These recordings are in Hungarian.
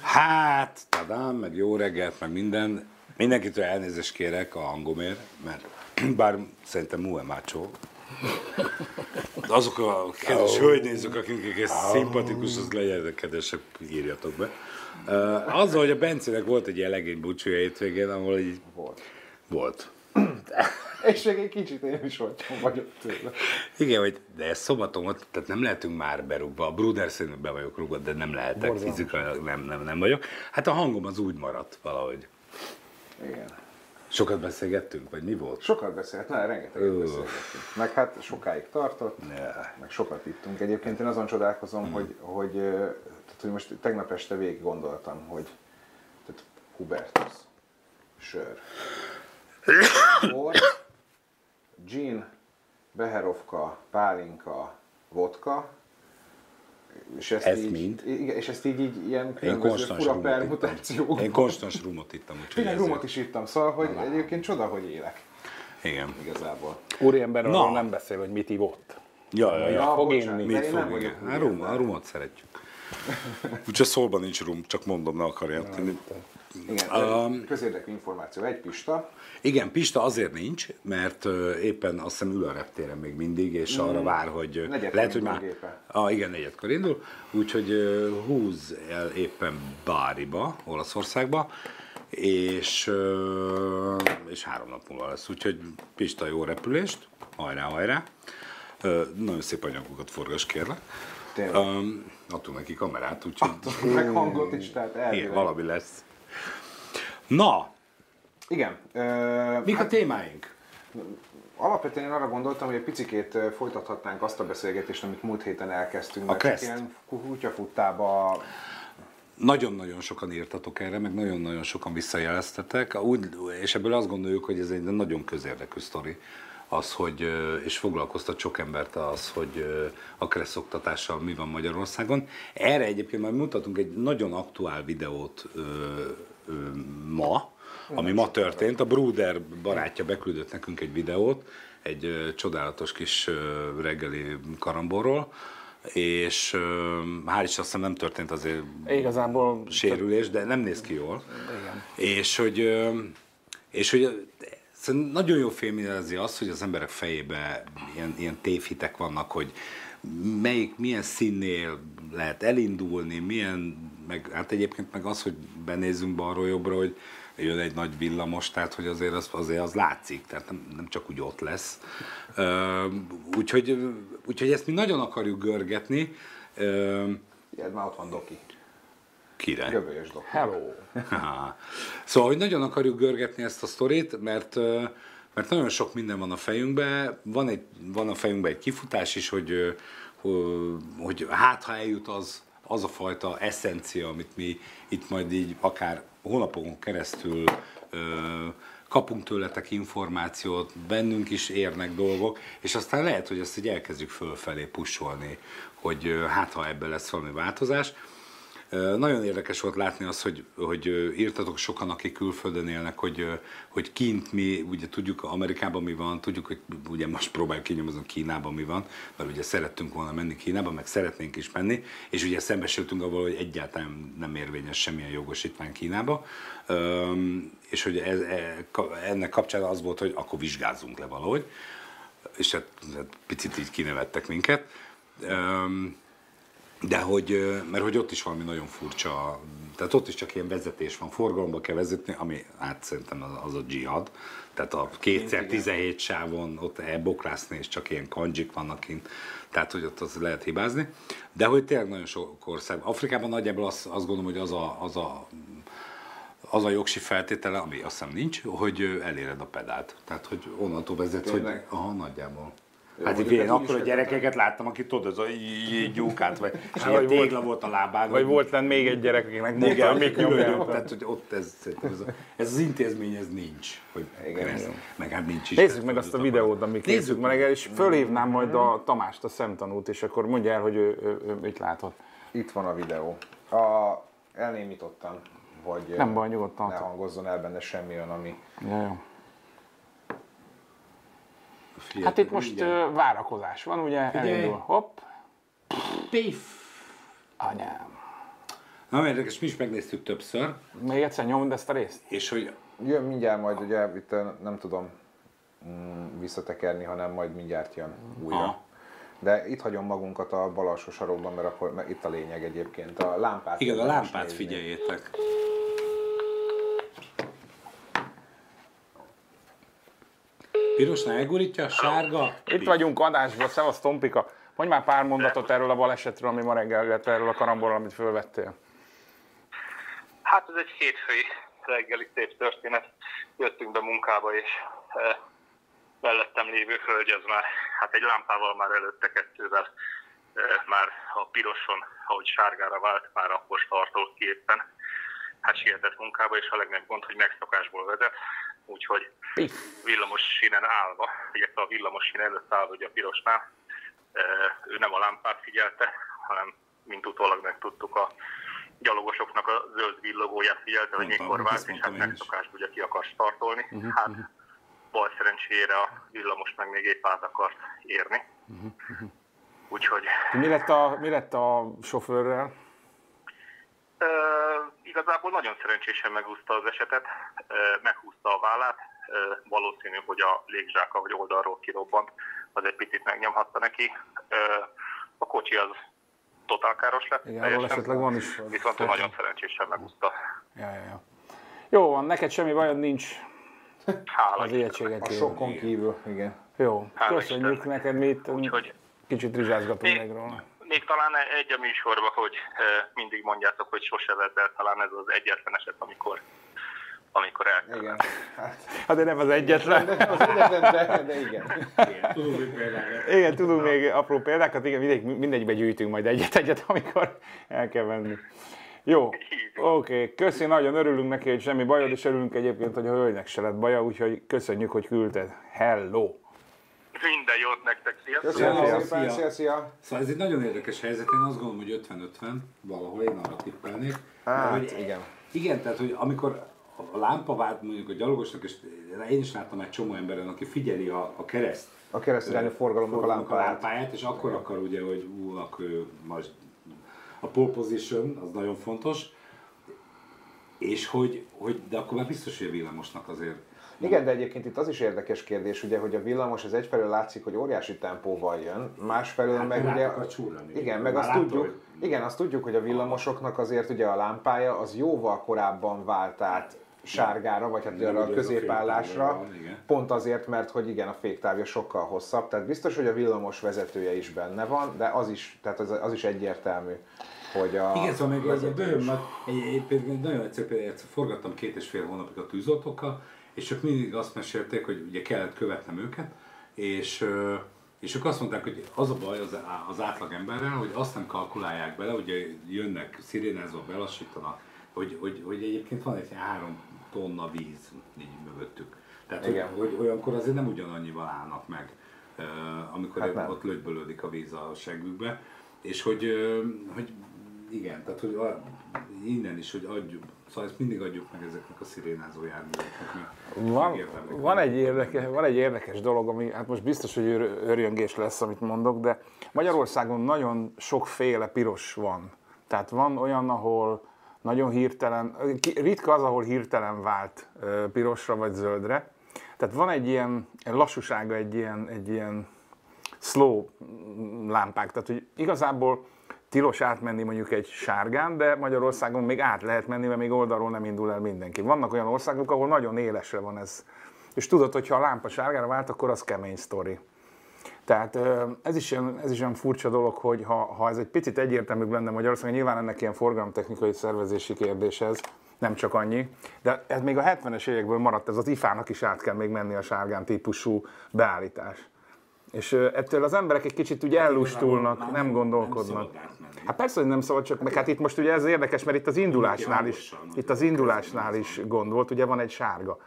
Hát, tadám, meg jó reggelt, meg minden. Mindenkitől elnézést kérek a hangomért, mert bár szerintem Mue Macho. Azok a kedves oh. hölgynézők, akiknek ez oh. szimpatikus, az legyenek kedvesek, írjatok be. Uh, azzal, hogy a Bencének volt egy ilyen legény búcsúja hétvégén, ahol így Volt. volt. És még egy kicsit én is olcsón vagyok tőle. Igen, hogy de ez szombaton volt, tehát nem lehetünk már berúgva. A Bruder szerint be vagyok rúgva, de nem lehetek Borzalmas. fizikailag, nem, nem, nem vagyok. Hát a hangom az úgy maradt valahogy. Igen. Sokat beszélgettünk, vagy mi volt? Sokat beszélt, na, rengeteget Ö. beszélgettünk. Meg hát sokáig tartott, Ne. meg sokat ittunk. Egyébként én azon csodálkozom, Hmm. hogy, hogy, tehát, hogy most tegnap este végig gondoltam, hogy tehát Hubertus, sör, bor, gin, beherovka, pálinka, vodka, és ezt, Ez így, mind? Igen, és ezt így, így ilyen Én különböző fura rumot ittam. permutációkban. Én konstans rumot ittam, úgyhogy ezért- rumot is ittam, szóval, hogy egyébként csoda, hogy élek Igen. igazából. Úriember Na. arról nem beszél, hogy mit ivott. Ja, ja, ja. fog bocsánat, inni. Mit én nem fog, igen. Hát, rum, a rumot szeretjük. Úgyhogy szólban nincs rum, csak mondom, ne akarját. Igen, Um, közérdekű információ. Egy pista, Igen, Pista azért nincs, mert éppen azt hiszem ül a reptéren még mindig, és arra vár, hogy ö, Negyedkor lehet, hogy már... gépe. Ah, igen, negyedkor indul, úgyhogy húz el éppen Báriba, Olaszországba, és, és három nap múlva lesz, úgyhogy Pista jó repülést, hajrá, hajrá. Nagyon szép anyagokat forgass, kérlek. Tényleg. Um, adtunk neki kamerát, úgyhogy meg hangot is, tehát igen, elvileg. valami lesz. Na, Igen. Ö, mik a témáink? alapvetően én arra gondoltam, hogy egy picikét folytathatnánk azt a beszélgetést, amit múlt héten elkezdtünk. csak Kreszt. Ilyen kutyafuttába Nagyon-nagyon sokan írtatok erre, meg nagyon-nagyon sokan visszajeleztetek, úgy, és ebből azt gondoljuk, hogy ez egy nagyon közérdekű sztori, az, hogy, és foglalkoztat sok embert az, hogy a kressz oktatással mi van Magyarországon. Erre egyébként már mutatunk egy nagyon aktuál videót ma, ami ma történt. A Bruder barátja beküldött nekünk egy videót, egy csodálatos kis reggeli karamborról, és hál' is nem történt azért Igazából sérülés, de nem néz ki jól. Igen. És hogy, és hogy szerintem nagyon jó filmjelzi azt, hogy az emberek fejébe ilyen, ilyen tévhitek vannak, hogy melyik, milyen színnél lehet elindulni, milyen, meg hát egyébként meg az, hogy benézzünk balról-jobbra, hogy jön egy nagy villamos, tehát hogy azért az, azért az látszik, tehát nem, nem csak úgy ott lesz. Úgyhogy, úgyhogy ezt mi nagyon akarjuk görgetni. Ö, Ilyet már ott van Doki. király. Jövőjös Doki. hello. Szóval, hogy nagyon akarjuk görgetni ezt a sztorit, mert, mert nagyon sok minden van a fejünkben. Van, egy, van a fejünkben egy kifutás is, hogy, ö, ho- hogy hát ha eljut az, az a fajta eszencia, amit mi itt majd így akár hónapokon keresztül kapunk tőletek információt, bennünk is érnek dolgok, és aztán lehet, hogy ezt így elkezdjük fölfelé pusolni, hogy hát ha ebben lesz valami változás. Nagyon érdekes volt látni azt, hogy, hogy írtatok sokan, akik külföldön élnek, hogy, hogy kint mi, ugye tudjuk Amerikában mi van, tudjuk, hogy ugye most próbáljuk kinyomozni Kínában mi van, mert ugye szerettünk volna menni Kínába, meg szeretnénk is menni, és ugye szembesültünk avval, hogy egyáltalán nem érvényes semmilyen jogosítvány Kínába, és hogy ez, e, ennek kapcsán az volt, hogy akkor vizsgázzunk le valahogy, és hát, hát picit így kinevettek minket. De hogy, mert hogy ott is valami nagyon furcsa, tehát ott is csak ilyen vezetés van, forgalomba kell vezetni, ami hát szerintem az, az a dzsihad. Tehát a kétszer 17 sávon ott elbokrászni, és csak ilyen kanjik vannak kint, tehát hogy ott az lehet hibázni. De hogy tényleg nagyon sok ország. Afrikában nagyjából azt, azt gondolom, hogy az a, az a az a jogsi feltétele, ami azt hiszem nincs, hogy eléred a pedált. Tehát, hogy onnantól vezet, hogy aha, nagyjából. Hát itt én akkor a gyerekeket láttam, aki tudod, ez a így gyúkát, vagy ilyen volt- tégla volt a lábán. Vagy volt lent még egy gyerek, akinek mondta, hogy jó, tehát hogy ott ez, ez, a, ez az intézmény, ez nincs. Hogy Igen, ez, igen. meg hát nincs is. Nézzük meg azt a az videót, ami Nézzük reggel, és fölhívnám majd a Tamást, a szemtanút, és akkor mondja el, hogy ő, mit látott. Itt van a videó. A, elnémítottam, hogy Nem baj, nyugodtan. ne hangozzon el benne semmi olyan, ami... Fiatal, Hát itt most ö, várakozás van, ugye? Figyelj. Elindul. Hopp, Pif. anyám. Na, érdekes, mi is megnéztük többször, Még egyszer nyomd ezt a részt. és hogy Jön mindjárt majd, ugye itt nem tudom mm, visszatekerni, hanem majd mindjárt jön újra. Aha. De itt hagyom magunkat a bal alsó sarokban, mert akkor mert itt a lényeg egyébként. A lámpát. igen, a lámpát nézni. Pirosnál elgurítja, sárga. Itt vagyunk adásban, szevasz Tompika. Mondj már pár mondatot erről a balesetről, ami ma reggel, illetve erről a karambolról, amit fölvettél. Hát ez egy hétfői reggeli szép történet. Jöttünk be munkába, és e, mellettem lévő hölgy az már, hát egy lámpával már előtte kettővel, e, már a piroson, ahogy sárgára vált, már akkor tartott ki éppen. Hát sietett munkába, és a legnagyobb gond, hogy megszokásból vezet, úgyhogy villamos sínen állva, illetve a villamos sín előtt állva, ugye a pirosnál, ő nem a lámpát figyelte, hanem mint utólag megtudtuk a gyalogosoknak a zöld villogóját figyelte, hogy mikor vált, és hát megszokás ugye ki akar startolni. Hát bal szerencsére a villamos meg még épp át akart érni. Úgyhogy Mi lett a, mi lett a sofőrrel? Igazából nagyon szerencsésen megúszta az esetet, meghúzta a vállát, ö, valószínű, hogy a légzsák, ahogy oldalról kirobbant, az egy picit megnyomhatta neki. A kocsi az totálkáros lett. Igen, arról esetleg van is. Viszont ő nagyon szerencsésen megúszta. Ja, ja, ja. Jó van, neked semmi bajod nincs Hála az éjségen A kívül. sokkon kívül, igen. Jó, Hála köszönjük Istennek. neked, mi itt Úgyhogy kicsit rizsázgatunk meg róla. Még talán egy a műsorban, hogy mindig mondjátok, hogy sose el, talán ez az egyetlen eset, amikor, amikor el. Igen. Hát, Hát de nem az egyetlen. az egyetlen, de, de igen. Igen, tudunk, hogy például. Igen, tudunk még apró példákat, igen, mindegy, mindegyikbe gyűjtünk majd egyet-egyet, amikor el kell venni. Jó, oké, okay. köszi, nagyon örülünk neki, hogy semmi bajod, és örülünk egyébként, hogy a hölgynek se lett baja, úgyhogy köszönjük, hogy küldted. Hello! Minden jót nektek, sziasztok! Köszönöm Szia, szépen, szia. szia, szia. Szóval ez egy nagyon érdekes helyzet, én azt gondolom, hogy 50-50, valahol én arra tippelnék. Hát, Hogy- igen. Igen, tehát hogy amikor a lámpa vált mondjuk a gyalogosnak, és én is láttam egy csomó emberen, aki figyeli a, a kereszt A keresztirányú forgalomnak a forgalomnak a lámpáját. lámpáját, és akkor akar ugye, hogy ú, akkor most a pole position, az nagyon fontos, és hogy, hogy de akkor már biztos, hogy a villamosnak azért Igen, de egyébként itt az is érdekes kérdés, ugye, hogy a villamos az egyfelől látszik, hogy óriási tempóval jön, másfelől Hát, meg ugye... akar csúrani. Igen, meg azt látta, tudjuk, hogy- igen, azt tudjuk, hogy a villamosoknak azért ugye a lámpája az jóval korábban vált át sárgára, vagy hát Igen, arra a ez a középállásra, igen. pont azért, mert hogy igen, a féktávja sokkal hosszabb, tehát biztos, hogy a villamos vezetője is benne van, de az is, tehát az, az is egyértelmű, hogy a Igen, szóval még vezető bőven, is- nagy- egy, egy, egy nagyon egyszerű példát, forgattam két és fél hónapig a tűzoltókkal, és ők mindig azt mesélték, hogy ugye kellett követnem őket, és, és ők azt mondták, hogy az a baj az, az átlagemberrel, hogy azt nem kalkulálják bele, ugye jönnek szirénázva, belassítanak, hogy, hogy, hogy egyébként van egy három tonna víz így mögöttük. Tehát, hogy, Igen. hogy olyankor azért nem ugyanannyival állnak meg, amikor Hát nem. ott lögybölődik a víz a seggükbe, és hogy, hogy igen, tehát hogy innen is, hogy adjuk, szóval ezt mindig adjuk meg ezeknek a szirénázó járműveknek. Van, van, egy érdekes, van egy érdekes dolog, ami hát most biztos, hogy ör- örjöngés lesz, amit mondok, de Magyarországon nagyon sokféle piros van. Tehát van olyan, ahol nagyon hirtelen, ritka az, ahol hirtelen vált pirosra vagy zöldre. Tehát van egy ilyen lassúsága, egy ilyen, egy ilyen slow lámpák. Tehát, hogy igazából tilos átmenni mondjuk egy sárgán, de Magyarországon még át lehet menni, mert még oldalról nem indul el mindenki. Vannak olyan országok, ahol nagyon élesre van ez. És tudod, hogy a lámpa sárgára vált, akkor az kemény sztori. Tehát ez is, ilyen, ez is olyan furcsa dolog, hogy ha, ha ez egy picit egyértelműbb lenne Magyarországon, nyilván ennek ilyen forgalomtechnikai szervezési kérdés ez, nem csak annyi, de ez még a 70-es évekből maradt, ez az IFA-nak is át kell még menni a sárgán típusú beállítás. És ettől az emberek egy kicsit ugye ellustulnak, Már nem gondolkodnak. Hát persze, hogy nem szabad, csak meg hát itt most ugye ez érdekes, mert itt az indulásnál is, itt az indulásnál is gond volt, ugye van egy sárga.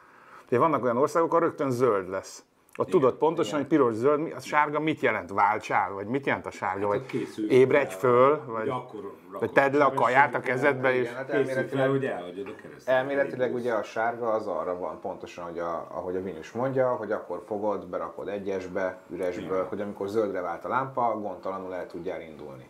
Ugye vannak olyan országok, ahol rögtön zöld lesz. Ott tudod pontosan, hogy piros, zöld, mi- a sárga mit jelent? Váltsál? Vagy mit jelent a sárga? Vagy Hát készül ébredj fel, föl? hogy Vagy, akkor vagy tedd le a kaját a kezedbe, és Igen, hát elméletileg, hogy elhagyod a keresztet. elméletileg ugye a sárga az arra van pontosan, hogy a, ahogy a Vinus mondja, hogy akkor fogod, berakod egyesbe, üresből, Igen. hogy amikor zöldre vált a lámpa, gondtalanul el tudjál indulni.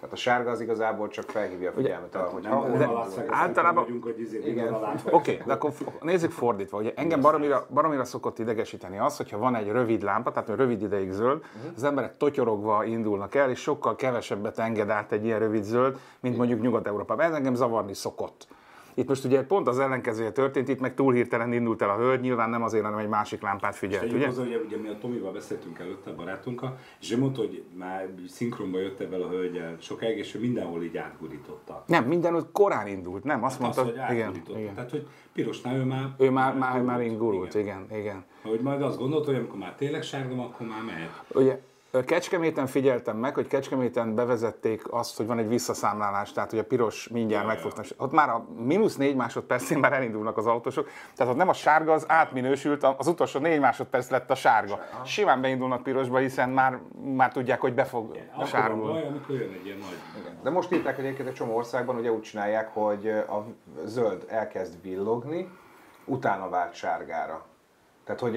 Tehát a sárga az igazából csak felhívja a figyelmet arra, hogy ha de általában- vagyunk, hogy izé, Igen. Oké, okay, de akkor nézzük fordítva. Ugye engem baromira, baromira szokott idegesíteni az, hogyha van egy rövid lámpa, tehát rövid ideig zöld, az emberek totyorogva indulnak el, és sokkal kevesebbet enged át egy ilyen rövid zöld, mint mondjuk Nyugat-Európában. Ez engem zavarni szokott. Itt most ugye pont az ellenkezője történt, itt meg túl hirtelen indult el a hölgy, nyilván nem azért, hanem egy másik lámpát figyelt, Tegyük ugye? hozzá, ugye, ugye mi a Tomival beszéltünk előtte, a barátunkkal, és ő mondta, hogy már szinkronba jött ebben a hölgyel sokáig, és ő mindenhol így átgurította. Nem, mindenütt korán indult, nem? Azt Azt, mondta, hogy igen, igen. Tehát, hogy pirosnál ő már... Ő már, már, már indult, Igen. igen, igen. Hogy majd azt gondolt, hogy amikor már tényleg sárga, akkor már mehet. Ugye Kecskeméten figyeltem meg, hogy Kecskeméten bevezették azt, hogy van egy visszaszámlálás, tehát hogy a piros mindjárt megfognak. Ott már a mínusz négy másodpercén már elindulnak az autósok, tehát ott nem a sárga az átminősült, az utolsó négy másodperc lett a sárga. Simán beindulnak pirosba, hiszen már, már tudják, hogy befog a Akkor van sárgul. baj, amikor jön egy ilyen nagy... Igen. De most írták, hogy egyébként egy csomó országban ugye úgy csinálják, hogy a zöld elkezd villogni, utána vált sárgára. Tehát, hogy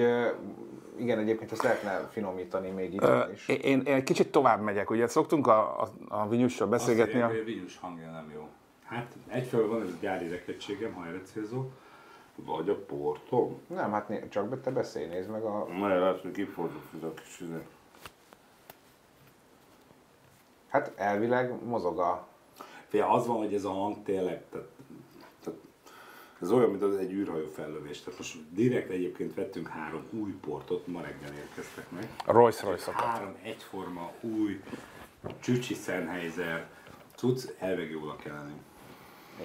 igen, egyébként ezt lehetne finomítani még itt is. Én, én, egy kicsit tovább megyek, ugye szoktunk a, a, a Vinyussal beszélgetni. Azt A, a Venus hangja nem jó. Hát egyfelől van ez a gyári rekedtségem, ha erre célzó, vagy a portom. Nem, hát né- csak be- te beszélj, nézd meg a... Majd látsz, hogy kifordult ez a kis izé. Hát elvileg mozog a... Fia, az van, hogy ez a hang tényleg, tehát ez olyan, mint az egy űrhajó fellövés. Tehát most direkt egyébként vettünk három új portot, ma reggel érkeztek meg. Rolls royce Három egyforma, új, csücsi Sennheiser, cucc, elveg jónak kell lenni.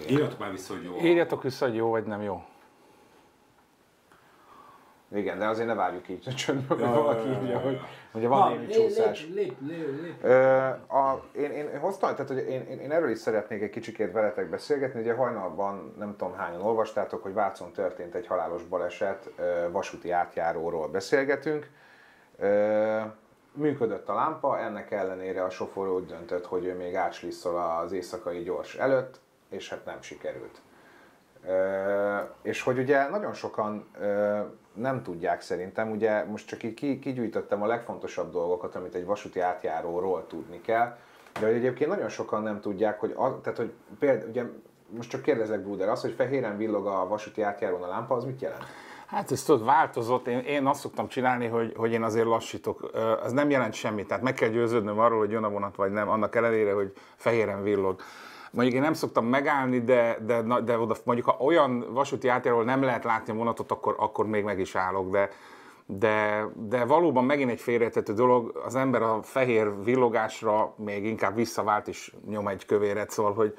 Írjatok már vissza, hogy jó. Írjatok vissza, hogy jó vagy nem jó. Igen, de azért ne várjuk így a csöndbe, hogy valaki ja, ja, írja, ja, hogy ugye van némi csúszás. Lép, lép, lép, lép. Ö, a, én, én, hoztam, tehát hogy én, én, én erről is szeretnék egy kicsikét veletek beszélgetni. Ugye hajnalban nem tudom hányan olvastátok, hogy Vácon történt egy halálos baleset, vasúti átjáróról beszélgetünk. Ö, működött a lámpa, ennek ellenére a sofőr úgy döntött, hogy ő még átslisszol az éjszakai gyors előtt, és hát nem sikerült. És hogy ugye nagyon sokan nem tudják szerintem, ugye most csak így ki- kigyűjtöttem a legfontosabb dolgokat, amit egy vasúti átjáróról tudni kell, de hogy egyébként nagyon sokan nem tudják, hogy, az, tehát, hogy például, ugye most csak kérdezek Bruder, az, hogy fehéren villog a vasúti átjárón a lámpa, az mit jelent? Hát ez tudod, változott. Én, én azt szoktam csinálni, hogy, hogy én azért lassítok. Ez nem jelent semmit. Tehát meg kell győződnöm arról, hogy jön a vonat, vagy nem, annak ellenére, hogy fehéren villog. Mondjuk én nem szoktam megállni, de, de, de oda, mondjuk ha olyan vasúti átjáról nem lehet látni a vonatot, akkor, akkor még meg is állok. De, de, de valóban megint egy félretető dolog, az ember a fehér villogásra még inkább visszavált és nyom egy kövéret, szóval, hogy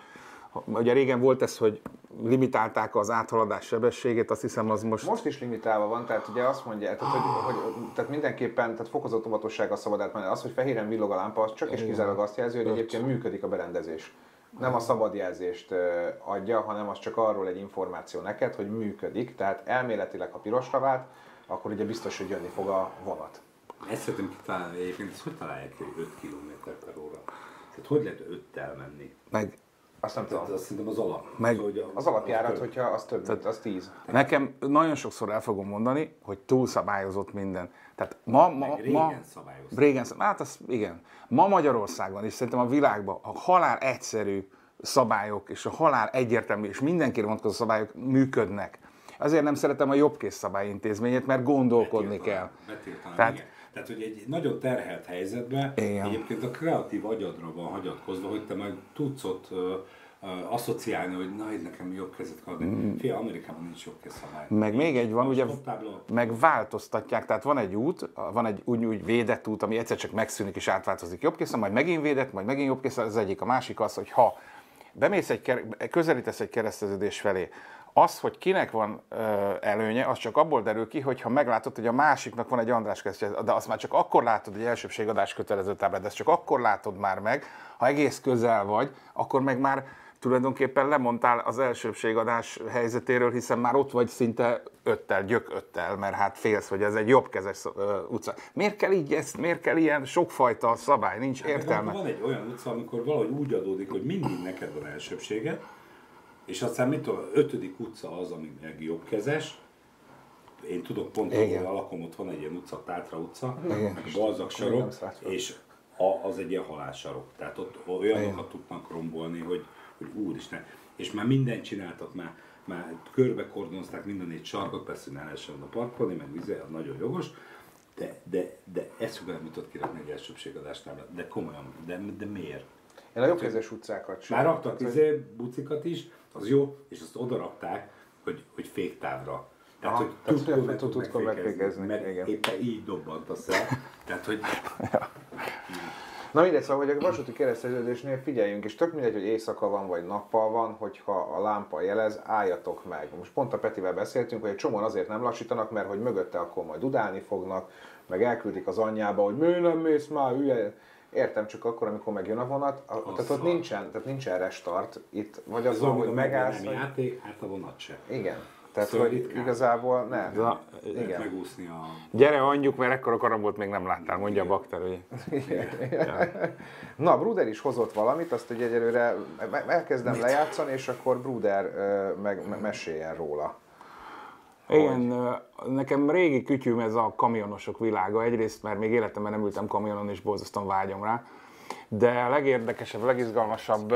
ugye régen volt ez, hogy limitálták az áthaladás sebességét, azt hiszem az most... Most is limitálva van, tehát ugye azt mondja, tehát, hogy, hogy, tehát mindenképpen tehát fokozott óvatossággal szabad átmenni. Az, hogy fehéren villog a lámpa, az csak és kizárólag azt jelzi, hogy egyébként működik a berendezés. Nem a szabad jelzést ö, adja, hanem az csak arról egy információ neked, hogy működik. Tehát elméletileg, ha pirosra vált, akkor ugye biztos, hogy jönni fog a vonat. Ezt szeretném kitalálni, egyébként ezt hogy találják ki, hogy 5 km per óra? Tehát hogy lehet 5-tel menni? Meg Azt nem Tehát tudom. azt szerintem az alap. Meg- Szóval, hogy a- Az alapjárat, több. hogyha az több, mint az 10. Nekem nagyon sokszor el fogom mondani, hogy túlszabályozott minden. Tehát ma, ma, Meg régen ma szabályozták. régen, hát az igen. Ma Magyarországon és szerintem a világban a halál egyszerű szabályok és a halál egyértelmű és mindenkire vonatkozó szabályok működnek. Azért nem szeretem a jobbkész szabályintézményét, mert gondolkodni kell. Betiltaná, Tehát- igen. Tehát, hogy egy nagyon terhelt helyzetben Igen. egyébként a kreatív agyadra van hagyatkozva, hogy te meg tudsz ott ö, asszociálni, hogy na, itt nekem jobb kezet kell adni. Mm. Fia, Amerikában nincs jobb kez szabály. Meg még egy van, ugye, Stoptábla. meg változtatják, tehát van egy út, van egy úgy, úgy védett út, ami egyszer csak megszűnik és átváltozik jobbkészen, majd megint védett, majd megint jobbkészen, az egyik. A másik az, hogy ha bemész egy, közelítesz egy kereszteződés felé, az, hogy kinek van ö, előnye, az csak abból derül ki, hogyha meglátod, hogy a másiknak van egy András keresztje, de azt már csak akkor látod, hogy elsőbségadás kötelező táblát, de ezt csak akkor látod már meg, ha egész közel vagy, akkor meg már tulajdonképpen lemondtál az elsőbségadás helyzetéről, hiszen már ott vagy szinte öttel, gyök öttel, mert hát félsz, hogy ez egy jobbkezes utca. Miért kell így ezt, miért kell ilyen sokfajta szabály, nincs Meg értelme. Van egy olyan utca, amikor valahogy úgy adódik, hogy mindig neked van elsőbsége, és aztán mit tudom, ötödik utca az, ami meg jobbkezes, én tudok pont, ahol lakom, ott van egy ilyen utca, Tátra utca, a Balzak sarok, és a, az egy ilyen halálsarok. Tehát ott olyanokat tudnak rombolni, hogy, hogy úristen. És már mindent csináltak, már, már körbe kordonozták minden négy sarkot, persze ne lehessen oda parkolni, meg vize, az nagyon jogos, de, de, de eszükbe jutott kirakni egy elsőbségadástáblát. De komolyan, de, de miért? Én a jobbkezes utcákat sem. Már raktak izé, bucikat is, az jó, és azt oda rakták, hogy, hogy féktávra. Tehát, Aha, hogy meg tud- tud megfékezni, mert igen. éppen így dobbant a szel. Tehát, hogy Na mindegy, szóval, hogy a vasúti kereszteződésnél figyeljünk, és tök mindegy, hogy éjszaka van vagy nappal van, hogyha a lámpa jelez, álljatok meg. Most pont a Petivel beszéltünk, hogy egy csomóan azért nem lassítanak, mert hogy mögötte akkor majd dudálni fognak, meg elküldik az anyjába, hogy miért nem mész már, hülye. Értem, csak akkor, amikor megjön a vonat, a, tehát ott nincsen, tehát nincsen restart, itt vagy az van, hogy hogy megállsz, nem vagy... játék, hát a vonat se. Igen. Tehát, Szóval hogy ritkán. igazából nem. Na, Igen. megúszni a... Gyere, anyjuk, mert ekkora karambot még nem láttál, mondja a bakter, ugye? Na, Bruder is hozott valamit, azt egy egyelőre elkezdem lejátszani, és akkor Bruder meg me- meséljen róla. Igen, ö, nekem régi kütyüm ez a kamionosok világa. Egyrészt, mert még életemben nem ültem kamionon, és borzasztóan vágyom rá. De a legérdekesebb, legizgalmasabb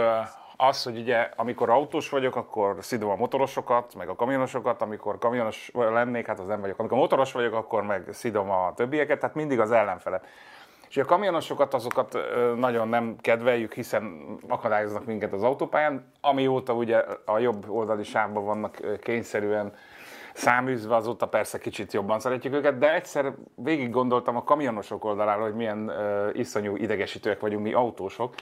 az, hogy ugye amikor autós vagyok, akkor szidom a motorosokat, meg a kamionosokat, amikor kamionos lennék, hát az nem vagyok. Amikor motoros vagyok, akkor meg szidom a többieket, tehát mindig az ellenfelet. És a kamionosokat azokat nagyon nem kedveljük, hiszen akadályoznak minket az autópályán, amióta ugye a jobb oldali sávban vannak kényszerűen száműzve, azóta persze kicsit jobban szeretjük őket, de egyszer végig gondoltam a kamionosok oldaláról, hogy milyen ö, iszonyú idegesítőek vagyunk mi autósok,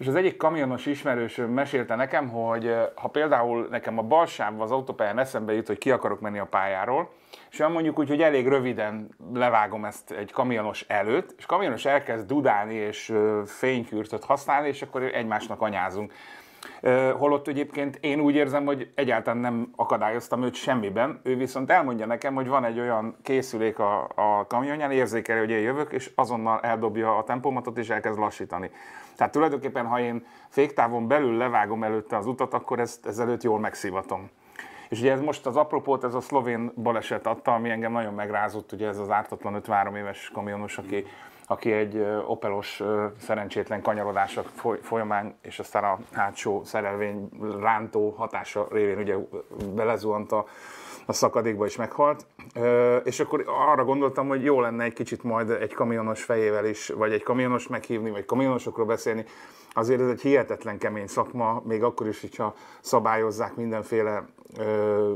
és az egyik kamionos ismerősöm mesélte nekem, hogy ha például nekem a bal sávban az autópályán eszembe jut, hogy ki akarok menni a pályáról, és olyan mondjuk úgy, hogy elég röviden levágom ezt egy kamionos előtt, és kamionos elkezd dudálni és fénykürtöt használni, és akkor egymásnak anyázunk. Holott egyébként én úgy érzem, hogy egyáltalán nem akadályoztam őt semmiben, ő viszont elmondja nekem, hogy van egy olyan készülék a, a kamionján, érzékeli, hogy én jövök, és azonnal eldobja a tempomatot, és elkezd lassítani. Tehát tulajdonképpen, ha én féktávon belül levágom előtte az utat, akkor ezt ezelőtt jól megszivatom. És ugye ez most az apropót, ez a szlovén baleset adta, ami engem nagyon megrázott, ugye ez az ártatlan 53 éves kamionos, aki, aki egy opelos szerencsétlen kanyarodások foly- folyamán, és aztán a hátsó szerelvény rántó hatása révén ugye belezuhant a, a szakadékba és meghalt. És akkor arra gondoltam, hogy jó lenne egy kicsit majd egy kamionos fejével is, vagy egy kamionos meghívni, vagy kamionosokról beszélni. Azért ez egy hihetetlen kemény szakma, még akkor is, hogyha szabályozzák mindenféle ö,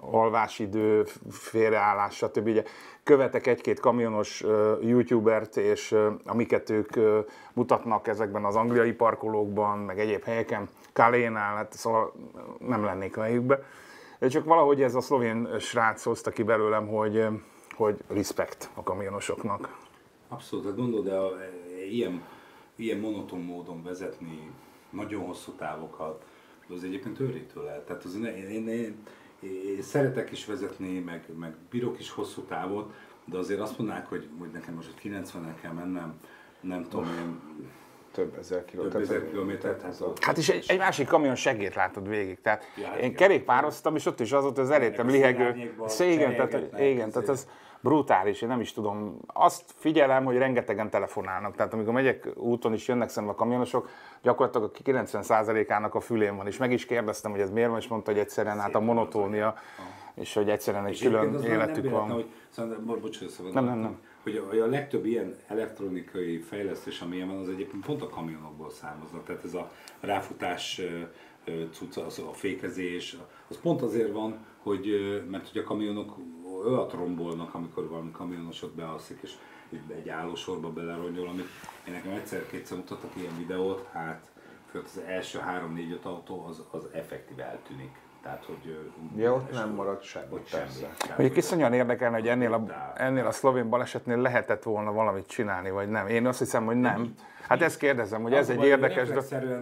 alvásidő, félreállás, stb. Ugye követek egy-két kamionos ö, youtubert, és ö, amiket ők ö, mutatnak ezekben az angliai parkolókban, meg egyéb helyeken, Kalénál, hát szóval nem lennék. De csak valahogy ez a szlovén srác hozta ki belőlem, hogy, hogy respekt a kamionosoknak. Abszolút, hát gondolod, de a, ilyen, ilyen monoton módon vezetni nagyon hosszú távokat, az egyébként őrítő lehet. Tehát az, én, én, én, én, szeretek is vezetni, meg, meg bírok is hosszú távot, de azért azt mondanák, hogy, hogy nekem most 90-en kell mennem, nem tudom én, Több ezer több kilométer. ezer kilométert, hát ott- Hát és egy, egy másik kamion segét látod végig. Tehát Ja, hát én igen. kerékpároztam, és ott is az volt az elétem lihegő. Igen, tehát, igen, tehát ez brutális, én nem is tudom. Azt figyelem, hogy rengetegen telefonálnak. Tehát amikor megyek úton is jönnek szembe a kamionosok, gyakorlatilag a 90%-ának a fülén van. És meg is kérdeztem, hogy ez miért van, és mondta, hogy egyszerűen hát a monotónia, és hogy egyszerűen egy És külön életük van. Hogy, szóval, bo- bocsánat, szóval Nem, nem, nem. Hogy a, legtöbb ilyen elektronikai fejlesztés, ami ilyen van, az egyébként pont a kamionokból származnak. Tehát ez a ráfutás cucca, az a fékezés, az pont azért van, hogy, mert hogy a kamionok olyat rombolnak, amikor valami kamionos ott bealszik, és egy állósorba belerongyol, amit én nekem egyszer-kétszer mutattak ilyen videót, hát az első 3-4-5 autó az, az effektív eltűnik. Tehát, hogy... Ja, ott nem sor- marad semmi, ott persze. Mondjuk hogy- iszonyan érdekelne, hogy ennél a, ennél a szlovén balesetnél lehetett volna valamit csinálni, vagy nem. Én azt hiszem, hogy nem. Hát ezt kérdezem, hogy ez egy érdekes ö,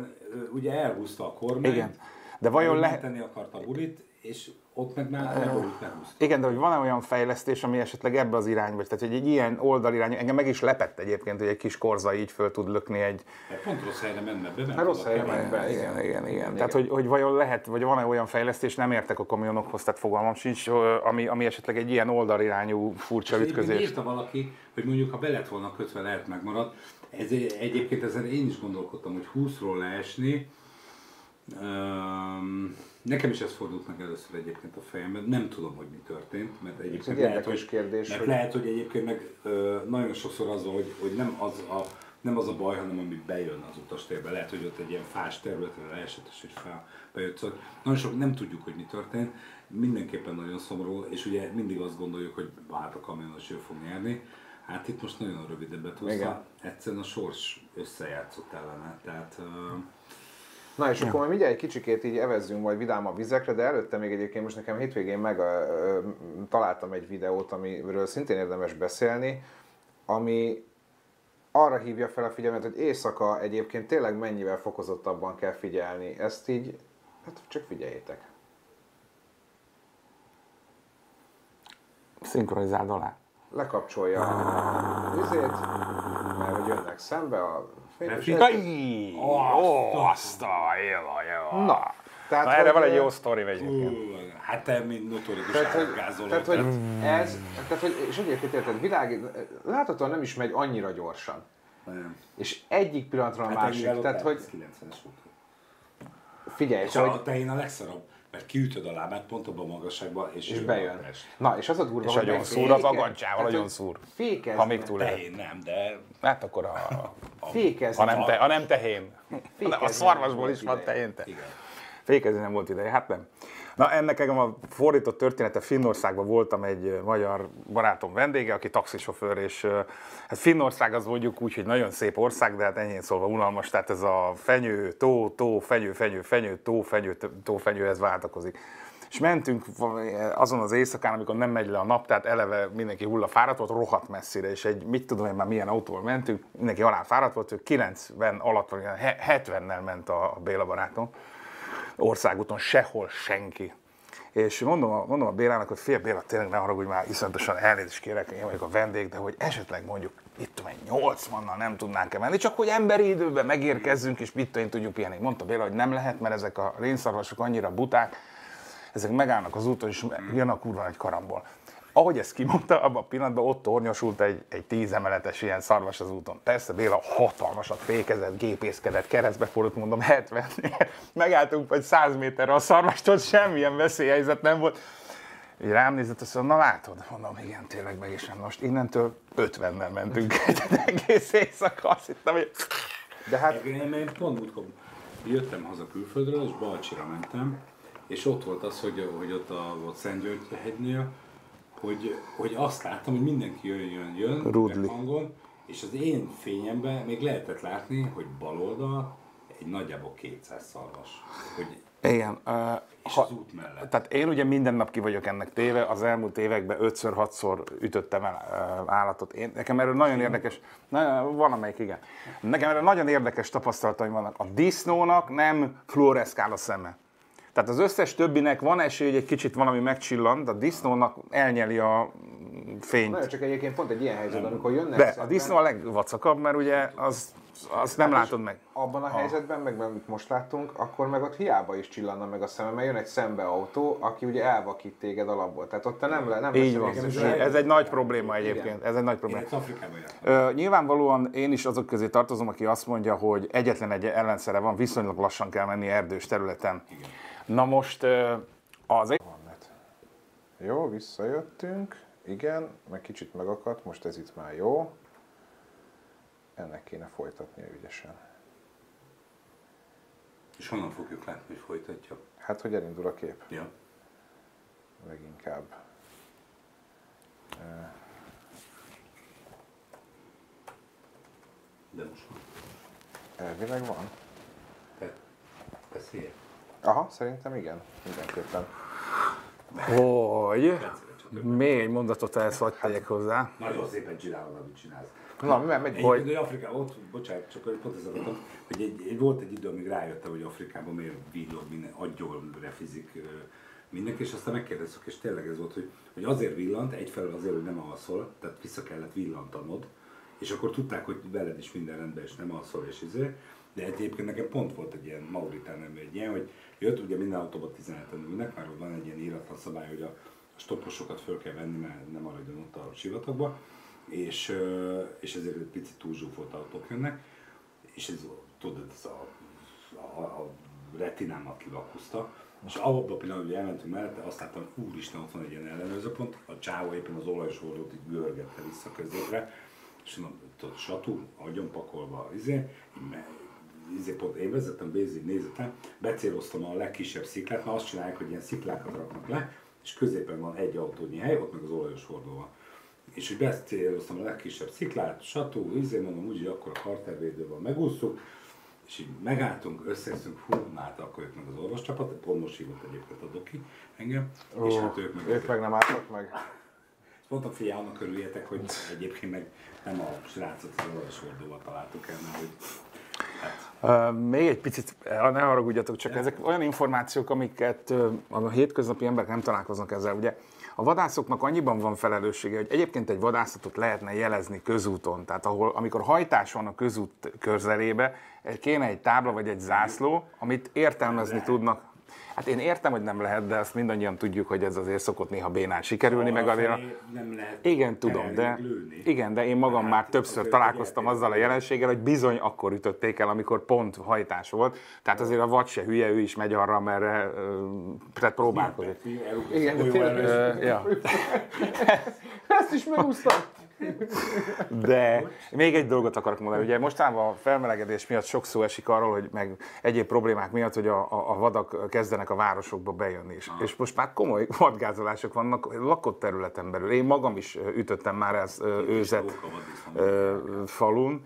ugye elhúzta a kormány. Igen. De vajon lehet... lehet... tenni akart a bulit, és ott meg már leborult, behúzta. Igen, de hogy van-e olyan fejlesztés, ami esetleg ebbe az irányba, tehát hogy egy ilyen oldalirányú, engem meg is lepett egyébként, hogy egy kis korza így föl tud lökni egy... Hát pont rossz helyre menne be, mert Hát rossz helyre ment be, menni. igen. Igen, igen. Tehát, hogy, hogy vajon lehet, vagy van-e olyan fejlesztés, nem értek a kamionokhoz, tehát fogalmam sincs, ami, ami esetleg egy ilyen oldalirányú furcsa ütközés. írta valaki, hogy mondjuk ha be lett volna kötve, lehet megmarad. Ez, egyébként ezen én is gondolkodtam, hogy 20-ról leesni. Um, nekem is ez fordult meg először egyébként a fejemben. Nem tudom, hogy mi történt, mert egyébként egy lehet, hogy, kérdés, mert hogy- lehet, hogy egyébként meg ö, nagyon sokszor az van, hogy, hogy nem, az a, nem az a baj, hanem ami bejön az utastérbe. Lehet, hogy ott egy ilyen fás területre leesett, és fel, bejött. Szóval nagyon sok nem tudjuk, hogy mi történt. Mindenképpen nagyon szomorú, és ugye mindig azt gondoljuk, hogy hát a kamionos ő fog nyerni. Hát itt most nagyon rövidebbet Igen. hozta. Egyszerűen a sors összejátszott ellene. Tehát, ö, Na és akkor majd mindjárt egy kicsikét így evezzünk majd vidám a vizekre, de előtte még egyébként most nekem hétvégén meg ö, ö, találtam egy videót, amiről szintén érdemes beszélni, ami arra hívja fel a figyelmet, hogy éjszaka egyébként tényleg mennyivel fokozottabban kell figyelni. Ezt így, hát csak figyeljétek. Szinkronizáld alá. Lekapcsolja a vizét, mert hogy jönnek szembe a Jaj! Ó, azt a éva. Na, tehát, Na, erre van egy jó sztori. Ú, hát te, mint notorikus Tehát, hogy, árgázoló. tehát, hogy ez, tehát, hogy, és egyébként érted, világ, láthatóan nem is megy annyira gyorsan. Nem. És egyik pillanatra a Hát másik, tehát hogy 90-es volt. figyelj, És hogy, a tehén a legszarabb, mert kiütöd a lábát pont abban a magasságban, és, és jön bejön. a test. Na, és az a durva, És hogy nagyon szúr az agancsával, nagyon szúr. Fékezve, Ha még túl. Tehén nem, de Hát akkor a, a, fékezve, ha, nem te, ha nem tehén. Fékezni A szarvasból is van tehén. Te. igen. Fékezni nem volt ideje, hát nem. Na ennek engem a fordított története Finnországban voltam egy magyar barátom vendége, aki taxisofőr, és hát Finnország az mondjuk úgy, hogy nagyon szép ország, de hát enyhén szólva unalmas, tehát ez a fenyő, tó, tó, fenyő, fenyő, fenyő, tó, fenyő, tó, fenyő, ez váltakozik. És mentünk azon az éjszakán, amikor nem megy le a nap, tehát eleve mindenki hulla fáradt volt, rohadt messzire, és egy, mit tudom én már milyen autóval mentünk, mindenki alá fáradt volt, ő 90 alatt, vagy 70-nel ment a Béla barátom országúton sehol senki. És mondom a, mondom a Bélának, hogy fél Béla, tényleg ne haragudj már, iszonyatosan elnézést kérek, én vagyok a vendég, de hogy esetleg mondjuk, itt tudom, egy 80-nal nem tudnánk-e menni, csak hogy emberi időben megérkezzünk, és mit én tudjuk pihenni. Mondta Béla, hogy nem lehet, mert ezek a rénszarvasok annyira buták, ezek megállnak az úton, és jön a kurva egy karambol. Ahogy ezt kimondta, abban a pillanatban ott tornyosult egy, egy tíz emeletes ilyen szarvas az úton. Persze Béla hatalmasat fékezett, gépészkedett, keresztbe fordult, mondom 70 Megálltunk vagy 100 méterre a szarvastól, semmilyen veszélyhelyzet nem volt. Így rám nézett, azt mondja, na látod? Mondom, igen, tényleg meg is nem. Most innentől 50-nel mentünk egy egész éjszaka, azt hittem, hogy de hát Én, én pont múltkor jöttem haza külföldről, és Balcsira mentem, és ott volt az, hogy, hogy ott a ott Szentgyörgy hegynél, hogy, hogy azt láttam, hogy mindenki jön, jön, jön, Rudli. hangon, és az én fényemben még lehetett látni, hogy bal oldal egy nagyjából 200 szarvas. Hogy, igen. Uh, és az út mellett. Tehát én ugye minden nap ki vagyok ennek téve, az elmúlt években 5-6-szor ütöttem el ö, állatot. Én, nekem erről nagyon érdekes, na, van amelyik igen. Nekem erről nagyon érdekes tapasztalataim vannak. A disznónak nem fluoreszkál a szeme. Tehát az összes többinek van esély, hogy egy kicsit valami megcsillan, de a disznónak elnyeli a fényt. nagyon csak egyébként pont egy ilyen helyzet, amikor jönnek a szemben- disznó a legvacakabb, mert ugye az, azt nem látod meg. abban a helyzetben, meg amit most láttunk, akkor meg ott hiába is csillanna meg a szeme, mert jön egy szembeautó, aki ugye elvakít téged alapból. Tehát ott te nem, le, nem Így van. ez egy nagy probléma egyébként. Ez egy nagy probléma. Ö, nyilvánvalóan én is azok közé tartozom, aki azt mondja, hogy egyetlen egy ellenszere van, viszonylag lassan kell menni erdős területen. Na most az. Jó, visszajöttünk. Igen, meg kicsit megakadt, most ez itt már jó. Ennek kéne folytatnia ügyesen. És honnan fogjuk látni, hogy folytatja? Hát, hogy elindul a kép, Ja. leginkább. De most van. Elvileg van. Te, beszélj. Aha, szerintem igen, mindenképpen. Hogy? Még egy mondatot ehhez hadd tegyek hozzá. Nagyon szépen csinálod, amit csinálsz. Na, mi megy? Hogy... Hogy Afrikában, ott, bocsánat, csak pont ezt akartam, hogy egy, egy, volt egy idő, amíg rájöttem, hogy Afrikában miért villog minden, aggyol refizik mindenki, és aztán megkérdeztük, és tényleg ez volt, hogy, hogy azért villant, egyfelől azért, hogy nem alszol, tehát vissza kellett villantanod, és akkor tudták, hogy veled is minden rendben, és nem alszol, és izé. De egyébként nekem pont volt egy ilyen Mauritán egy ilyen, hogy jött, ugye minden autóban 17-en ülnek, már ott van egy ilyen íratlan szabály, hogy a, stopposokat föl kell venni, mert nem maradjon ott a sivatagba, és, és ezért egy picit túl zsúfolt autók jönnek, és ez, tudod, ez a, a, a retinámat kivakuszta, és abban a pillanatban, hogy elmentünk mellette, azt láttam, úristen, ott van egy ilyen ellenőrzőpont, a csávó éppen az olajos hordót így görgette vissza középre, és mondom, tudod, satú, agyon pakolva, izé, így pont én vezettem, Bézi nézetem, becéloztam a legkisebb sziklát, mert azt csinálják, hogy ilyen sziklákat raknak le, és középen van egy autónyi hely, ott meg az olajos hordó van. És hogy becéloztam a legkisebb sziklát, satú, izé, mondom, úgy, hogy akkor a kartervédő van, megúsztuk, és így megálltunk, összeeszünk, hú, hát akkor jött meg az orvoscsapat, pont most hívott egyébként a doki engem, Ó, és hát ők meg, ők meg nem álltak meg. Mondtam, figyelj, annak örüljetek, hogy egyébként meg nem a srácot az olvasordóval találtuk el, mert hogy még egy picit, eh, ne haragudjatok, csak ezek olyan információk, amiket a hétköznapi emberek nem találkoznak ezzel. Ugye a vadászoknak annyiban van felelőssége, hogy egyébként egy vadászatot lehetne jelezni közúton. Tehát ahol, amikor hajtás van a közút közelébe, eh, kéne egy tábla vagy egy zászló, amit értelmezni tudnak. Hát én értem, hogy nem lehet, de azt mindannyian tudjuk, hogy ez azért szokott néha bénán sikerülni, meg azért a... Nem lehet Igen, tudom, de, lőni. igen, de én magam Hát, már többször találkoztam azzal a jelenséggel, hogy bizony akkor ütötték el, amikor pont hajtás volt. Tehát azért a vad se hülye, ő is megy arra, merre tehát próbálkozik. Igen, de tényleg-. Ezt is megúsztam! De még egy dolgot akarok mondani. Ugye mostanában a felmelegedés miatt sok szó esik arról, hogy meg egyéb problémák miatt, hogy a, a, a vadak kezdenek a városokba bejönni is. És most már komoly vadgázolások vannak lakott területen belül. Én magam is ütöttem már ez őzet falun.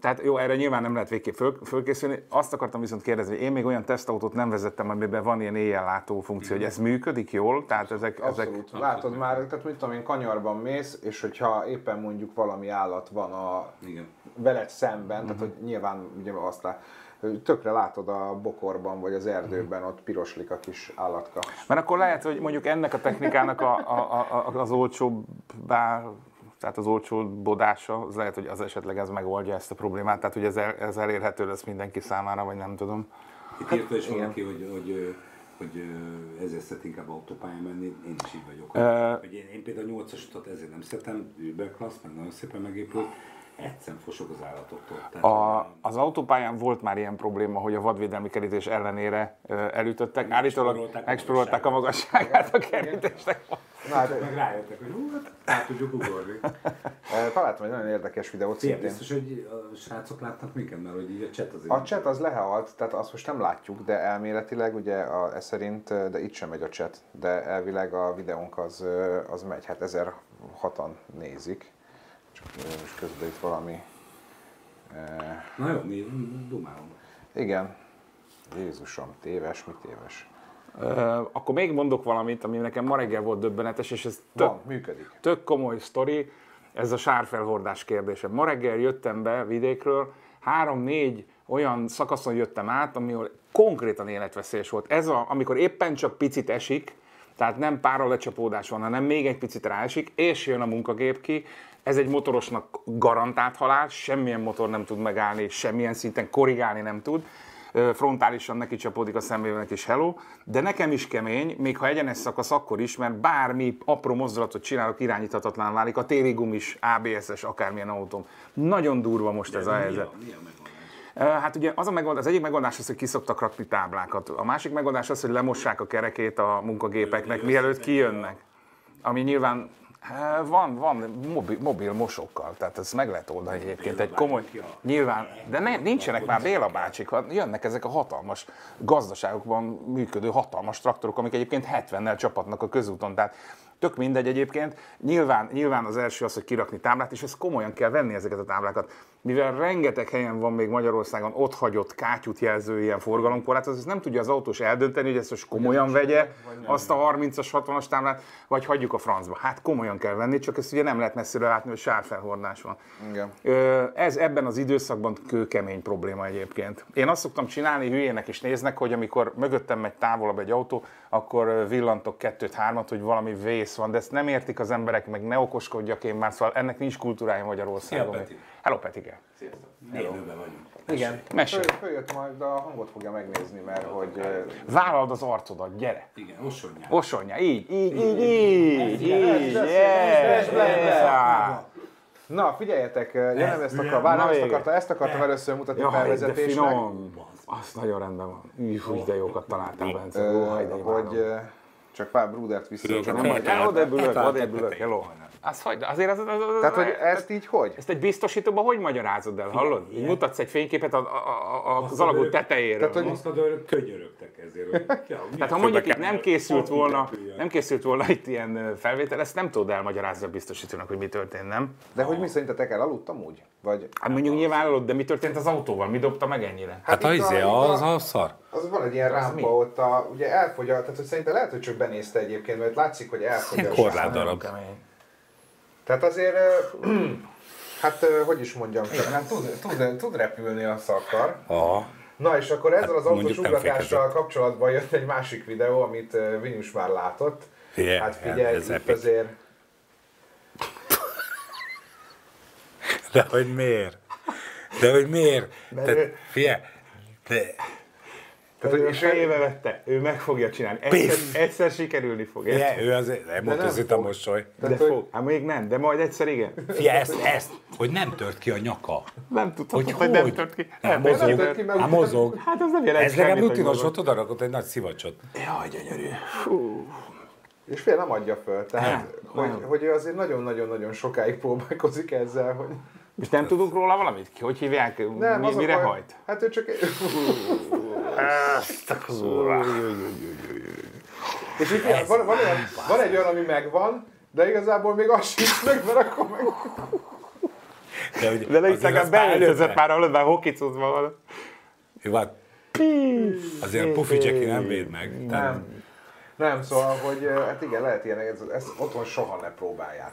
Tehát jó, erre nyilván nem lehet végképp föl, fölkészülni. Azt akartam viszont kérdezni, hogy én még olyan tesztautót nem vezettem, amiben van ilyen éjjellátó funkció, hogy ez működik jól? Tehát ezek, ezek Abszolút. Látod már, tehát mit tudom én, kanyarban mész, és hogyha éppen mondjuk valami állat van a Igen. veled szemben, tehát hogy nyilván ugye azt lá, tökre látod a bokorban vagy az erdőben, ott piroslik a kis állatka. Mert akkor lehet, hogy mondjuk ennek a technikának a, a, a, az olcsóbbá, tehát az olcsóbbodása, az lehet, hogy az esetleg ez megoldja ezt a problémát, tehát hogy ez, el, ez elérhető lesz mindenki számára, vagy nem tudom. Itt írta is valaki, hogy, hogy, hogy, ezért inkább autópályán menni, én is így vagyok. Ö- Hogy én, én például a 8-as utat ezért nem szeretem, Uber klassz, meg nagyon szépen megépült, egyszerűen fosok az állatoktól. Tehát, A, az autópályán volt már ilyen probléma, hogy a vadvédelmi kerítés ellenére elütöttek. Állítólag Megspórolták a magasságát a kerítésnek. Na, hát, meg rájöttek, hogy hú, hát át tudjuk ugorni. találtam egy nagyon érdekes videót Szia, szintén. biztos, hogy a srácok látnak minket, mert hogy így a chat azért... A chat az lehalt, tehát azt most nem látjuk, de elméletileg ugye a, ez szerint, de itt sem megy a chat, de elvileg a videónk az, az megy, hát 1006-an nézik. Csak most közben itt valami... eh, Na jó, mi dumálom. igen, Jézusom, téves, mi téves? Ö, akkor még mondok valamit, ami nekem ma reggel volt döbbenetes, és ez tök, Van, működik. tök komoly sztori, ez a sárfelhordás kérdése. Ma reggel jöttem be vidékről, három-négy olyan szakaszon jöttem át, ahol konkrétan életveszélyes volt. Ez a, amikor éppen csak picit esik, tehát nem pára lecsapódás van, hanem még egy picit ráesik, és jön a munkagép ki. Ez egy motorosnak garantált halál, semmilyen motor nem tud megállni, semmilyen szinten korrigálni nem tud frontálisan neki csapódik a személynek is hello, de nekem is kemény, még ha egyenes szakasz akkor is, mert bármi apró mozdulatot csinálok, irányíthatatlan válik, a téli gumis, ABS-es, akármilyen autóm. Nagyon durva most ez a Mi helyzet. a, mi a megoldás? Ö, Hát ugye az, a megoldás, az egyik megoldás az, hogy kiszoktak rakni táblákat. A másik megoldás az, hogy lemossák a kerekét a munkagépeknek, mielőtt kijönnek. Ami nyilván van, van mobil, mobil mosokkal, tehát ez meg lehet oldani egyébként. Egy komoly, nyilván, de ne, nincsenek már Béla bácsik, jönnek ezek a hatalmas gazdaságokban működő hatalmas traktorok, amik egyébként 70-nel csapatnak a közúton. Tehát Tök mindegy egyébként. Nyilván, nyilván az első az, hogy kirakni táblát, és ezt komolyan kell venni ezeket a táblákat. Mivel rengeteg helyen van még Magyarországon ott hagyott kátyút jelző ilyen forgalomkorlátozás, ez nem tudja az autós eldönteni, hogy ezt most komolyan vegye, azt a 30-as, 60-as táblát, vagy hagyjuk a francba. Hát komolyan kell venni, csak ezt ugye nem lehet messzire látni, hogy sárfelhordás van. Igen. Ez ebben az időszakban kőkemény probléma egyébként. Én azt szoktam csinálni, hülyének is néznek, hogy amikor mögöttem megy távolabb egy autó, akkor villantok kettőt, hármat, hogy valami vész van, de ezt nem értik az emberek, meg ne okoskodjak én már, szóval ennek nincs kultúrája Magyarországon. Szia, Peti. Hello, Petike. Élőben vagyunk. Igen. Mesélj. Föl, följött majd a hangot fogja megnézni, mert hogy... ö, Vállalod az arcodat, gyere. Igen, osonyán. Osonja, így, így, így, így, így. Na, figyeljetek, jön Ez ezt milyen- akar, várj, nem ezt akarta, ezt akartam először mutatni de felvezetésnek. finom. Az nagyon rendben van. Így, de jókat találtál, Bence. Hogy csak pár Brudert vissza. Csak Hát, oda hát, bülök, hát, hello. Az hogy, azért az, az, az, az, Tehát, hogy ezt így hogy? ezt egy biztosítóban hogy magyarázod el, hallod? Így mutatsz egy fényképet a, a, a, az alagút tetejéről. Tehát, hogy- Azt mondod, hogy könyörögtek ezért. Hogy, ja, Tehát ha mondjuk itt nem készült volna, nem készült volna itt ilyen felvétel, ezt nem tudod elmagyarázni a biztosítónak, hogy mi történt, nem? De hogy mi szerintetek elaludtam úgy? Vagy Hát mondjuk nyilván előtt, de mi történt az autóval? Mi dobta meg ennyire? Hát a itt izé, itt az a szar. Az van egy ilyen rámpa mi? ott, a, ugye elfogy a, tehát hogy szerintem lehet, hogy csak benézte egyébként, mert látszik, hogy elfogy a korlátdarab. Kemény. Tehát azért, hát hogy is mondjam, hát tud, tud, tud repülni a szakar. Aha. Na és akkor ezzel az autós mondjuk nem ugratással kapcsolatban jött egy másik videó, amit Vinyus már látott. Figyelj, Hát figyelj, ez itt azért De hogy miért? De hogy miért? Tehát, figyelj, de, Tehát, hogy a fejébe vette, ő meg fogja csinálni. Egyszer, egyszer sikerülni fog. Egyszer. ő azért nem nem motozit a fog. mosoly. De hogy- fog. Hát még nem, de majd egyszer igen. Figyelj, ezt, ezt, hogy nem tört ki a nyaka. Nem tudtam, Hogy hogy, nem tört ki. Nem, Nem, mozog. tört ki, mert Hát mozog. Hát az nem jelent Ez legalább rutinos volt, oda rakott egy nagy szivacsot. Jaj, gyönyörű. És fél nem adja föl, tehát Nem, hogy, nem. hogy ő azért nagyon-nagyon-nagyon sokáig próbálkozik ezzel, hogy És nem tudunk róla valamit? Ki- Hogy hívják? nem, Mi, az mire baj- hajt? Hát ő csak... És így van, van, olyan, van egy olyan, ami megvan, de igazából még az sincs meg, mert akkor meg... De, hogy De legalább beöltözött már, hallod, már hokicuzva van. Jó, hát azért a Pufi nem véd meg. Tehát, Nem. Nem, szóval, hogy hát igen, lehet ilyen, ez, ezt otthon soha ne próbálják.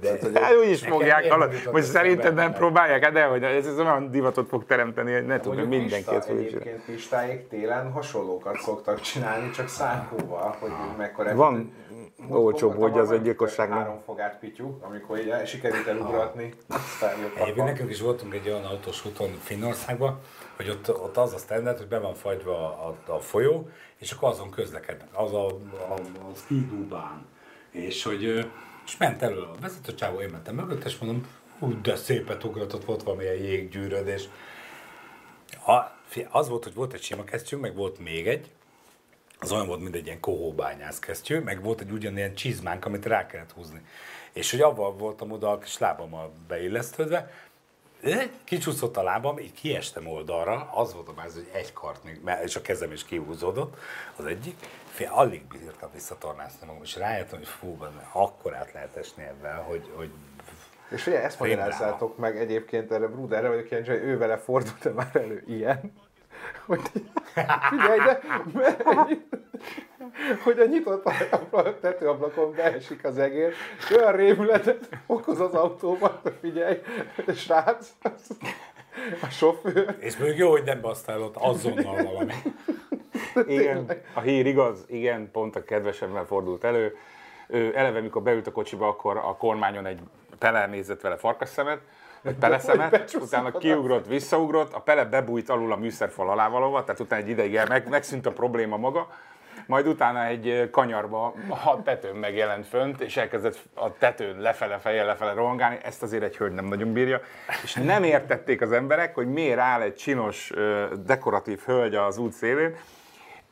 de, de, Hát úgy is fogják, jutott Most szerinted nem próbálják, hát de hogy ez, ez olyan divatot fog teremteni, hogy ne tudom, Mondjuk mindenki ezt Pista, fogja csinálni. egyébként Pistáig télen hasonlókat szoktak csinálni, csak szánkóval, hogy mekkora... Van olcsóbb, hogy az van öngyilkosság nem. Három fogát pityu, amikor így el- sikerült elugratni, aztán jött a Egyébként nekünk is voltunk egy olyan autós úton Finnországban, hogy ott, ott az a standard, hogy be van fagyva a, a, a folyó, és akkor azon közlekednek, az a, a, a skidúbán. És hogy és ment elő a vezető csávó, én mentem mögött, és mondom, hú, de szépet ugratott, volt valamilyen jéggyűrödés. A, az volt, hogy volt egy sima kesztyű, meg volt még egy, az olyan volt, mint egy ilyen kohóbányász kesztyű, meg volt egy ugyanilyen csizmánk, amit rá kellett húzni. És hogy avval voltam oda a kis lábammal beillesztődve, kicsúszott a lábam, így kiestem oldalra, az volt a báz, hogy egy kart még, és a kezem is kihúzódott, az egyik, fél, alig bírtam visszatornászni magam, és rájöttem, hogy fú, benne, akkor át lehet esni ebben, hogy, hogy És ugye ezt magyarázzátok meg egyébként erre Bruderre vagyok kíváncsi, hogy ő vele fordult már elő ilyen, hogy figyelj, de mert ennyi- hogy a nyitott a tetőablakon beesik az egér, és olyan rémületet okoz az autóban, hogy figyelj, a srác, a sofőr, és mondjuk jó, hogy nem basztál ott azonnal valami. Igen, a hír igaz, igen, pont a kedvesemmel fordult elő. Ő eleve, mikor beült a kocsiba, akkor a kormányon egy Pele nézett vele farkasszemet, vagy peleszemet, utána kiugrott, visszaugrott, a Pele bebújt alul a műszerfal alá valóva, tehát utána egy ideig meg, megszűnt a probléma maga, majd utána egy kanyarba a tetőn megjelent fönt, és elkezdett a tetőn lefele, fejjel lefele rohangálni, ezt azért egy hölgy nem nagyon bírja, és nem értették az emberek, hogy miért áll egy csinos, dekoratív hölgy az út szélén,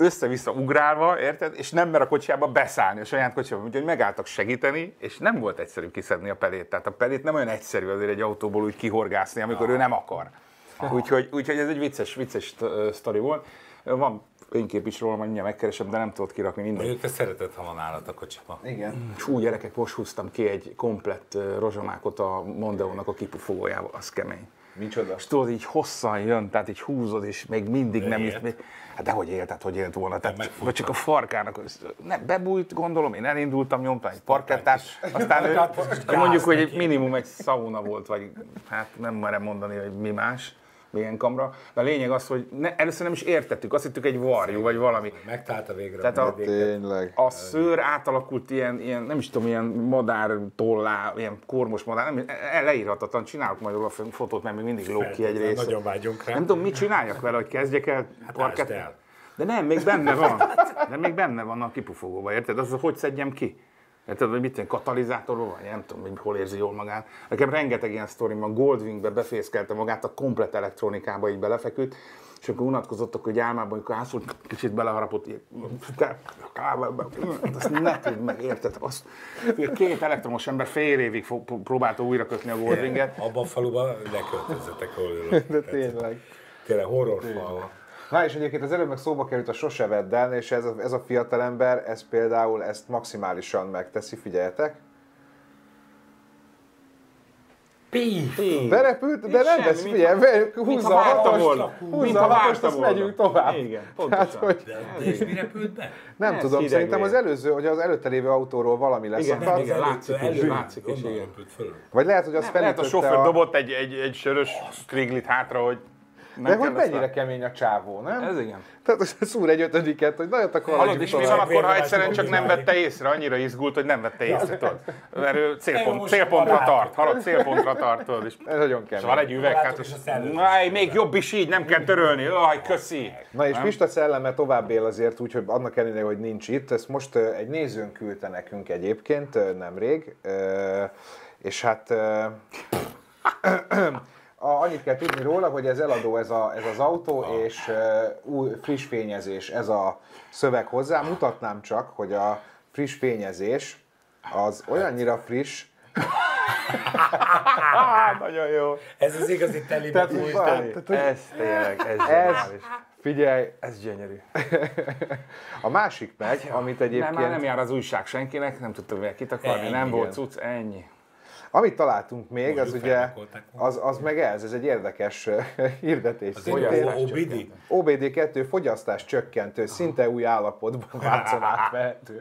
össze-vissza ugrálva, érted? És nem mer a kocsiába beszállni, a saját kocsiába. Úgyhogy megálltak segíteni, és nem volt egyszerű kiszedni a pelét. Tehát a pelét nem olyan egyszerű azért egy autóból úgy kihorgászni, amikor ő nem akar. Úgyhogy, úgyhogy ez egy vicces, vicces sztori volt. Van fénykép is róla, mindjárt megkeresem, de nem tudod kirakni mindent. Mondjuk te szereted, ha van állat a kocsiban. Igen. Fú, gyerekek, most húztam ki egy komplett rozsomákot a Mondeónak a kipufogójával, az kemény. Micsoda? És tudod, így hosszan jön, tehát így húzod, és még mindig nem élt? Még, hát dehogy élt, tehát hogy élt volna. Tehát, vagy csak a farkának. Ne, bebújt, gondolom, én elindultam, nyomtam egy parkettát, aztán ő, mondjuk, hogy egy minimum egy szauna volt, vagy hát nem merem mondani, hogy mi más, milyen kamra. De a lényeg az, hogy ne, először nem is értettük, azt hittük egy varjú, vagy valami. Megtalálta végre. Tehát a, Tényleg. a szőr átalakult ilyen, ilyen, nem is tudom, ilyen madár tollá, ilyen kormos madár, nem, e- leírhatatlan, csinálok majd a fotót, mert még mindig lóg ki egy része. Nagyon vágyunk rá. Nem tudom, mit csináljak vele, hogy kezdjek el ásd el. De nem, még benne van. De még benne van a kipufogóban, érted? Az, hogy szedjem ki? Érted, hogy mit tudom, katalizátorról van? Nem tudom, hogy hol érzi jól magát. Nekem rengeteg ilyen sztori van. Goldwingbe befészkelte magát, a komplet elektronikába így belefeküdt, és akkor unatkozottak, hogy álmában, amikor ászult, kicsit beleharapott, azt ne tudd meg, érted? Azt, két elektromos ember fél évig próbálta újra kötni a Goldwinget. Abban a faluban leköltözzetek, ahol ülök. De tényleg. Tényleg horrorfal. Na és egyébként az előbb meg szóba került a sose vedd el, és ez a, ez a fiatalember, ez például ezt maximálisan megteszi, figyeljetek. Berepült, de nem mint figyelj, húzza a hatost, húzza a hatost, azt megyünk tovább. Igen, pontosan. hogy De és mi repült be? nem Ez tudom, szerintem az előző, hogy az előtte lévő autóról valami lesz. Igen, nem, igen, látszik előtt, látszik is, igen. Vagy lehet, hogy az Lehet a felütötte sofőr a... dobott egy, egy, egy sörös kriglit hátra, hogy De hogy mennyire kemény a csávó, nem? Ez igen. Tehát szúr egy ötödiket, hogy nagyon akkor Hallod, haladjunk és mi van akkor, ha egyszerűen csak nem vette észre, annyira izgult, hogy nem vette észre, tudod? Mert ő célpont, célpontra tart, hallod, célpontra tart, tudod, és Ez nagyon és kemény. van egy üveg, hát, és a még jobb is így, nem kell törölni, aj, köszi. Na és Pista szelleme tovább él azért úgy, hogy annak ellenére, hogy nincs itt. Ezt most egy nézőnk küldte nekünk egyébként nemrég. És hát a, annyit kell tudni róla, hogy ez eladó ez, a, ez az autó, és ö, új, friss fényezés, ez a szöveg hozzá. Mutatnám csak, hogy a friss fényezés az olyannyira friss, Nagyon jó. Ez az igazi teli Tehát, tehát, hogy Ez tényleg, ez ez, figyelj, Ez gyönyörű. a másik meg, amit Nem, egyébként... már nem jár az újság senkinek, nem tudtam mivel kitakarni, Ennyi, nem volt cucc, ennyi. Amit találtunk még, Mondjuk az ugye, az, az meg ez, ez egy érdekes hirdetés. OBD? OBD2 fogyasztás csökkentő, szinte új állapotban Vácon átvehető.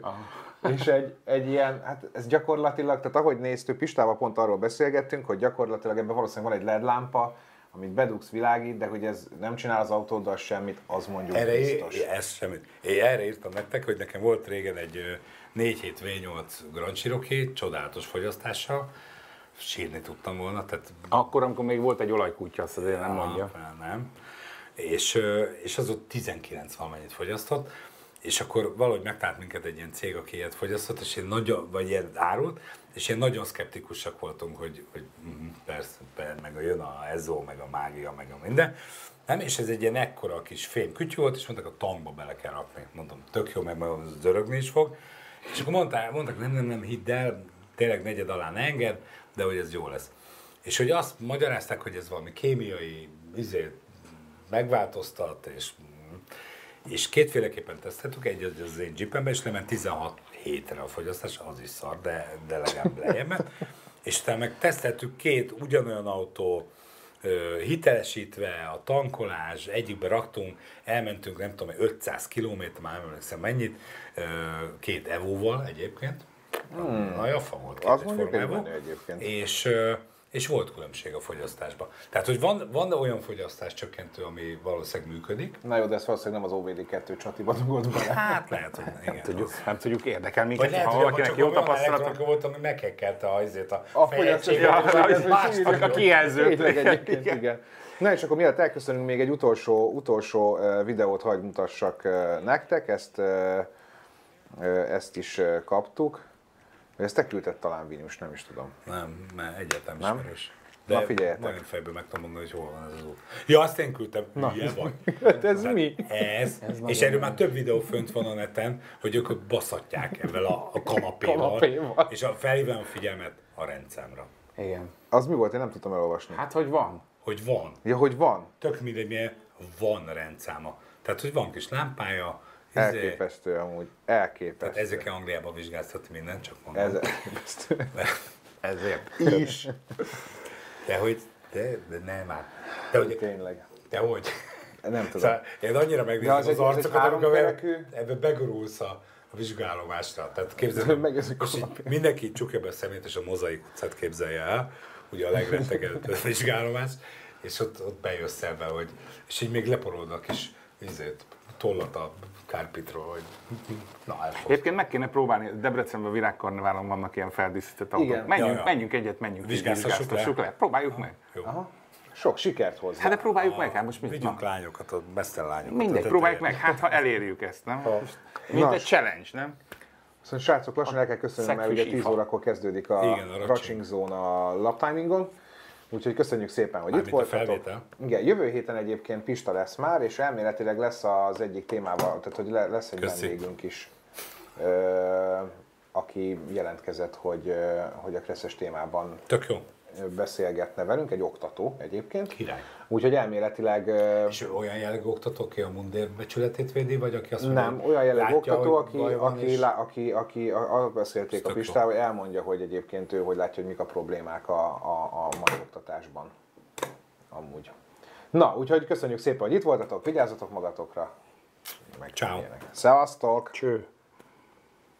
És egy, egy ilyen, hát ez gyakorlatilag, tehát ahogy néztük, Pistával pont arról beszélgettünk, hogy gyakorlatilag ebben valószínűleg van egy LED lámpa, amit bedugsz világít, de hogy ez nem csinál az autóddal semmit, az mondjuk Erre biztos. é- ez semmit. Én erre írtam nektek, hogy nekem volt régen egy ö, 47 V8 Grand Cherokee, csodálatos fogyasztással, sírni tudtam volna, tehát Akkor, amikor még volt egy olajkutya, azt azért nem mondja. Ah, nem. És, és az ott 19 valamennyit fogyasztott, és akkor valahogy megtalált minket egy ilyen cég, aki ilyet fogyasztott, és én nagyon, vagy ilyen árult, és én nagyon szkeptikusak voltunk, hogy, hogy mhm, persze, persze, meg a jön a Ezo, meg a mágia, meg a minden. Nem, és ez egy ilyen ekkora kis fém kütyű volt, és mondták, a tankba bele kell rakni. Mondom, tök jó, majd az dörögni is fog. És akkor mondták, mondták nem, nem, nem, hidd el, tényleg negyed alá ne enged, de hogy ez jó lesz. És hogy azt magyarázták, hogy ez valami kémiai izé, megváltoztat, és, és kétféleképpen teszteltük, egy az az én jeepemben, és lement 16 hétre a fogyasztás, az is szar, de, de legalább lejjebb. És utána meg teszteltük két ugyanolyan autó, hitelesítve, a tankolás, egyikbe raktunk, elmentünk, nem tudom, 500 km, már nem emlékszem mennyit, két Evo-val egyébként. Hmm. Nagy afa volt két Az mondjuk menő egyébként. És, és volt különbség a fogyasztásban. Tehát, hogy van, van olyan fogyasztás csökkentő, ami valószínűleg működik. Na jó, de ezt valószínűleg nem az OBD2 csatiba dugod bele. Hát lehet, hogy igen. Tudjuk, nem tudjuk, érdekel minket, Vagy lehet, ha valakinek csak jó tapasztalata. elektronika volt, ami meghekkelte a, azért a, A fejegységet, ez A kijelzőt. Egyébként, igen. Na és akkor mielőtt elköszönünk, még egy utolsó, utolsó videót hagy mutassak nektek, ezt, ezt is kaptuk. Vagy Ezt te küldted talán Vinius, nem is tudom. Nem, mert egyáltalán Nem? ismerős. Na, figyeljetek. Nagyon fejből meg tudom mondani, hogy hol van ez az út. Ja, azt én küldtem. Na. Hülye vagy. Hát ez mi? Ez, ez és erről már több videó fönt van a neten, hogy ők baszatják ebben a, a kanapéval, Kanapéval. és a, felhívom a figyelmet a rendszámra. Igen. Az mi volt? Én nem tudtam elolvasni. Hát, hogy van. Hogy van. Ja, hogy van? Tök mindegy, milyen van rendszáma. Tehát, hogy van kis lámpája, Elképesztő amúgy. Elképesztő. tehát ezekkel Angliában vizsgáztatni mindent, csak mondom. Ez elképesztő. Ezért is. De hogy, de, de nem már. De hogy, Tényleg. de hogy. Nem tudom. Szóval én annyira megnézem az az, arcokat, amikor ebbe begurulsz a, a vizsgálomásra. Tehát képzeld, Megezik és így mindenki csukja be a szemét, és a mozaik utcát képzelje el, ugye a legrettegedett vizsgálomás, és ott, ott bejössz ebbe, hogy, és így még leporolod a kis vizét, tollat a kárpitról, hogy na, elfog. Egyébként meg kéne próbálni, Debrecenben virágkarneválon vannak ilyen feldíszített autók. Igen. Menjünk, Ja, ja. menjünk egyet, menjünk, Vizsgáztassuk le. le. Próbáljuk meg. Jó. Sok sikert hozzá. Hát de próbáljuk meg, hát most mit Vigyünk na, lányokat, a mesztel lányokat. Mindegy, a próbáljuk meg, hát ha elérjük ezt, nem? Mint Na, egy challenge, nem? Szóval srácok, lassan el kell köszönöm, mert ugye Szegfűs 10 ifa. órakor kezdődik a, Igen, a a. Ratching Zone a lap timingon. Úgyhogy köszönjük szépen, hogy itt Mármint a voltatok. felvétel. Igen, jövő héten egyébként Pista lesz már, és elméletileg lesz az egyik témával, tehát hogy le- lesz egy Köszi. vendégünk is, ö, aki jelentkezett, hogy, hogy a Kresszes témában Tök jó. Beszélgetne velünk, egy oktató egyébként. Király. Úgyhogy elméletileg És ő olyan jellegű oktató, aki a mundér becsületét védi, vagy aki azt mondja, Nem, olyan jellegű oktató, aki, aki, és- lá, aki, aki arra beszélték a. Pistával, hogy elmondja, hogy egyébként ő hogy látja, hogy mik a problémák a, a, a mai oktatásban. Amúgy. Na, úgyhogy köszönjük szépen, hogy itt voltatok, vigyázzatok magatokra. Meg Ciao. Szevasztok! Cső.